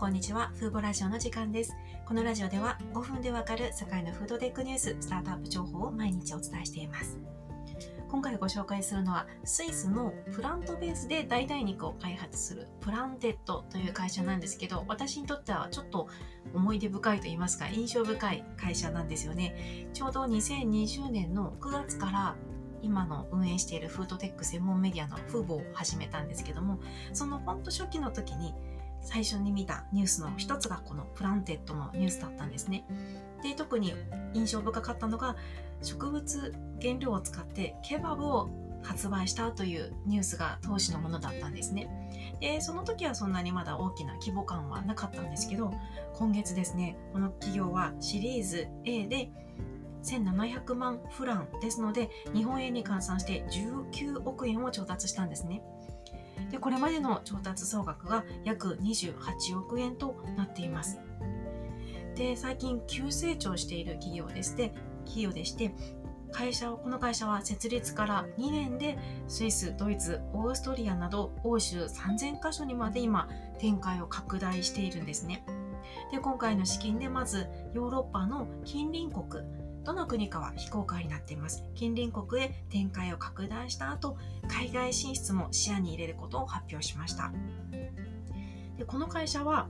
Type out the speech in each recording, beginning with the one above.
こんにちは。 Foovo ラジオの時間です。このラジオでは5分でわかる世界のフードテックニュース、スタートアップ情報を毎日お伝えしています。今回ご紹介するのは、スイスのプラントベースで代替肉を開発する Planted という会社なんですけど、私にとってはちょっと思い出深いと言いますか、印象深い会社なんですよね。ちょうど2020年の9月から今の運営しているフードテック専門メディアの Foovo を始めたんですけども、そのほんと初期の時に最初に見たニュースの一つがこの Planted のニュースだったんですね。で、特に印象深かったのが植物原料を使ってケバブを発売したというニュースが当時のものだったんですね。で、その時はそんなにまだ大きな規模感はなかったんですけど、今月ですね、この企業はシリーズ A で1700万フランですので、日本円に換算して19億円を調達したんですね。で、これまでの調達総額が約28億円となっています。で、最近急成長している企業でして、企業でして、会社を、この会社は設立から2年でスイス、ドイツ、オーストリアなど欧州3000カ所にまで今展開を拡大しているんですね。で、今回の資金でまずヨーロッパの近隣国、どの国かは非公開になっています。近隣国へ展開を拡大した後、海外進出も視野に入れることを発表しました。でこの会社は、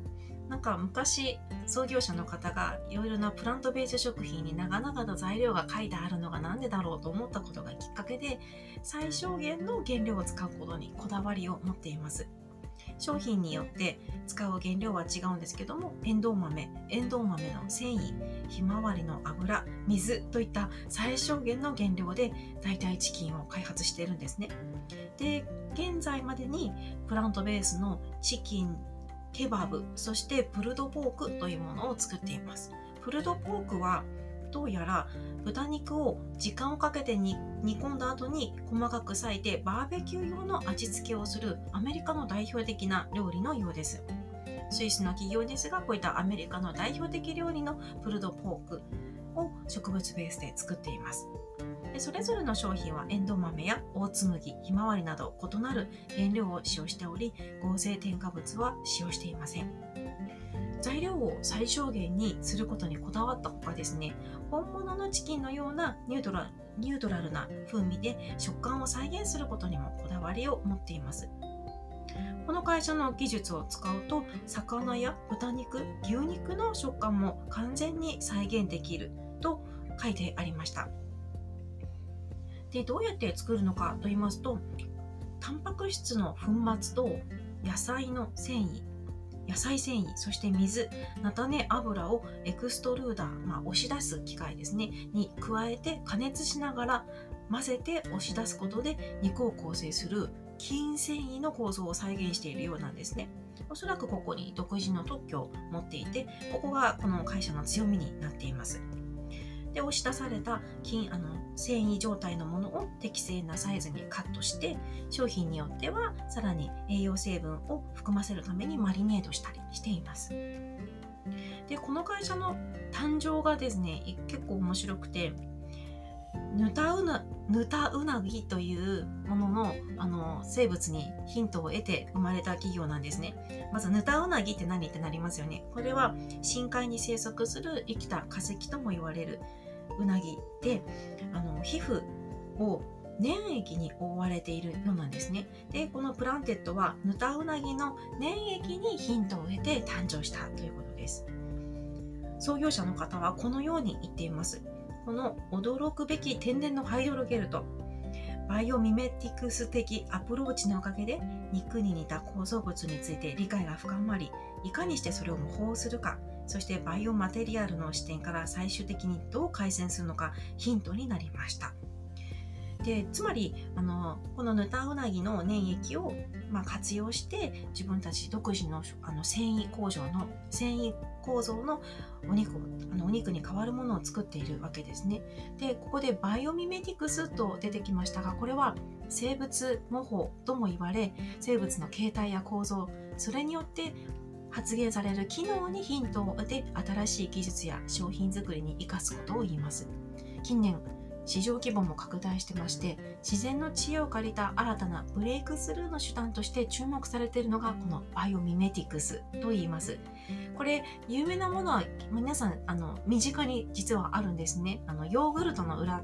なんか昔創業者の方がいろいろなプラントベース食品に長々と材料が書いてあるのが何でだろうと思ったことがきっかけで最小限の原料を使うことにこだわりを持っています。商品によって使う原料は違うんですけどもエンドウ豆エンドウ豆の繊維ひまわりの油水といった最小限の原料で代替チキンを開発しているんですね。で現在までにプラントベースのチキンケバブそしてプルドポークというものを作っています。プルドポークはどうやら豚肉を時間をかけて煮込んだ後に細かく裂いてバーベキュー用の味付けをするアメリカの代表的な料理のようです。スイスの企業ですがこういったアメリカの代表的料理のプルドポークを植物ベースで作っています。でそれぞれの商品はエンド豆やオーツ麦、ひまわりなど異なる原料を使用しており合成添加物は使用していません。材料を最小限にすることにこだわったほかですね。本物のチキンのようなニュートラニュートラルな風味で食感を再現することにもこだわりを持っています。この会社の技術を使うと魚や豚肉牛肉の食感も完全に再現できると書いてありました。でどうやって作るのかと言いますとタンパク質の粉末と野菜の繊維野菜繊維そして水菜種油をエクストルーダー、まあ、押し出す機械ですね。に加えて加熱しながら混ぜて押し出すことで肉を構成する筋繊維の構造を再現しているようなんですね。おそらくここに独自の特許を持っていてここがこの会社の強みになっています。で押し出された筋あの繊維状態のものを適正なサイズにカットして商品によってはさらに栄養成分を含ませるためにマリネートしたりしていますでこの会社の誕生がですね結構面白くてヌタウナヌタウナギというもののあの生物にヒントを得て生まれた企業なんですね。まずヌタウナギって何ってなりますよね。これは深海に生息する生きた化石とも言われるうなぎであの皮膚を粘液に覆われているようなんですね。で、この Planted はヌタウナギの粘液にヒントを得て誕生したということです。創業者の方はこのように言っています。この驚くべき天然のハイドロゲルとバイオミメティクス的アプローチのおかげで肉に似た構造物について理解が深まりいかにしてそれを模倣するかそしてバイオマテリアルの視点から最終的にどう改善するのかヒントになりましたでつまりあのこのヌタウナギの粘液を、まあ、活用して自分たち独自のあの繊維工場の繊維構造のお肉あのお肉に代わるものを作っているわけですね。でここでバイオミメティクスと出てきましたがこれは生物模倣とも言われ生物の形態や構造それによって発現される機能にヒントを得て新しい技術や商品作りに生かすことを言います。近年市場規模も拡大してまして自然の知恵を借りた新たなブレイクスルーの手段として注目されているのがこのバイオミメティクスと言います。これ有名なものは皆さんあの身近に実はあるんですね。あのヨーグルトの裏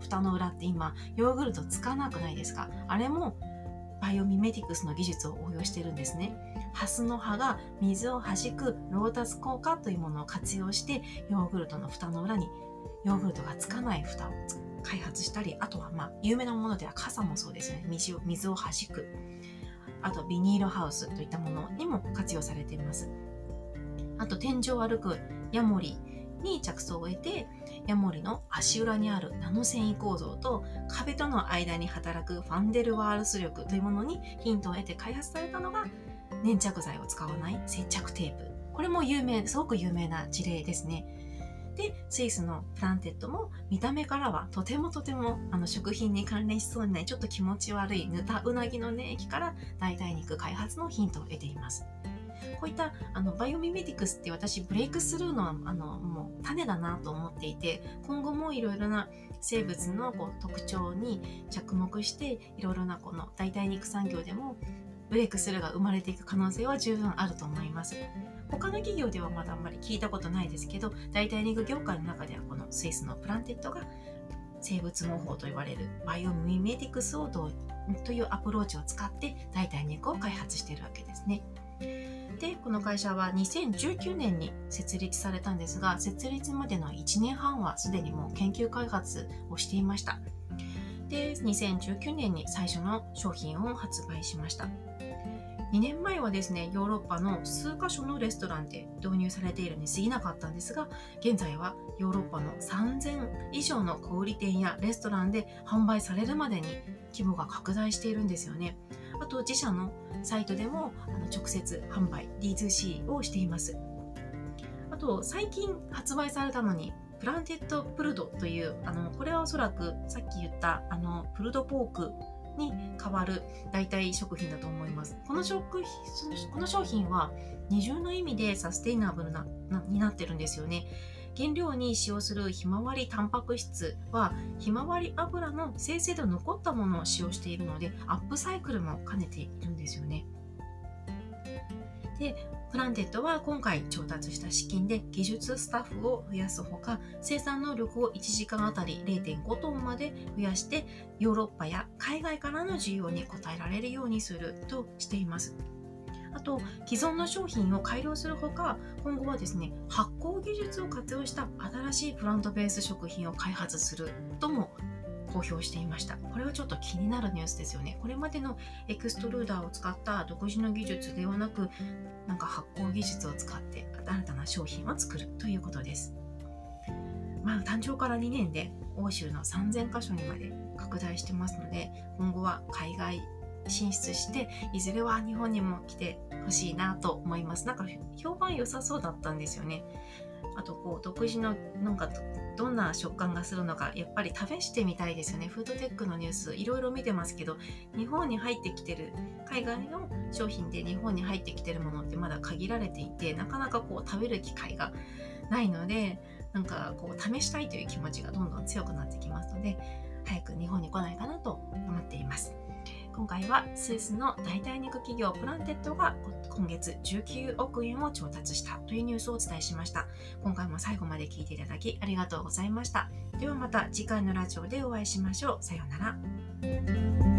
蓋の裏って今ヨーグルトつかなくないですか？あれもバイオミメティクスの技術を応用してるんですね。ハスの葉が水を弾くロータス効果というものを活用してヨーグルトの蓋の裏にヨーグルトがつかない蓋を開発したりあとはまあ有名なものでは傘もそうですよね。水を水を弾く。あとビニールハウスといったものにも活用されています。あと天井を歩くヤモリに着想を得てヤモリの足裏にあるナノ繊維構造と壁との間に働くファンデルワールス力というものにヒントを得て開発されたのが粘着剤を使わない接着テープ。これも有名すごく有名な事例ですね。でスイスの Planted も見た目からはとてもとてもあの食品に関連しそうにないちょっと気持ち悪いぬたうなぎの粘液から代替肉開発のヒントを得ています。こういったあのバイオミメティクスって私ブレイクスルーのあのもう種だなと思っていて今後もいろいろな生物のこう特徴に着目していろいろなこの代替肉産業でもブレイクスルーが生まれていく可能性は十分あると思います。他の企業ではまだあんまり聞いたことないですけど代替肉業界の中ではこのスイスのプランテッドが生物模倣と言われるバイオミメティクスをどうというアプローチを使って代替肉を開発しているわけですね。でこの会社は2019年に設立されたんですが設立までの1年半はすでにもう研究開発をしていました。で2019年に最初の商品を発売しました。2年前はですねヨーロッパの数カ所のレストランで導入されているに過ぎなかったんですが現在はヨーロッパの3000以上の小売店やレストランで販売されるまでに規模が拡大しているんですよね。あと自社のサイトでもあの直接販売 D2C をしています。あと最近発売されたのにプランテッドプルドというあのこれはおそらくさっき言ったあのプルドポークに代わる代替食品だと思いますこの食この商品は二重の意味でサステイナブルなになってるんですよね原料に使用するひまわりタンパク質はひまわり油の生成で残ったものを使用しているのでアップサイクルも兼ねているんですよね。でプランテッドは今回調達した資金で技術スタッフを増やすほか生産能力を1時間あたり0.5トンまで増やしてヨーロッパや海外からの需要に応えられるようにするとしています。あと既存の商品を改良するほか今後はですね発酵技術を活用した新しいプラントベース食品を開発するとも公表していました。これはちょっと気になるニュースですよね。これまでのエクストルーダーを使った独自の技術ではなくなんか発酵技術を使って新たな商品を作るということです。まあ誕生から2年で欧州の3000カ所にまで拡大してますので今後は海外進出していずれは日本にも来てほしいなと思います。なんか評判良さそうだったんですよね。あとこう独自のなんかどんな食感がするのかやっぱり試してみたいですよねフードテックのニュースいろいろ見てますけど日本に入ってきてる海外の商品で日本に入ってきてるものってまだ限られていてなかなかこう食べる機会がないのでなんかこう試したいという気持ちがどんどん強くなってきますので早く日本に来ないかなと思っています。今回はスイスの代替肉企業プランテッドが今月19億円を調達したというニュースをお伝えしました。今回も最後まで聞いていただきありがとうございました。ではまた次回のラジオでお会いしましょう。さようなら。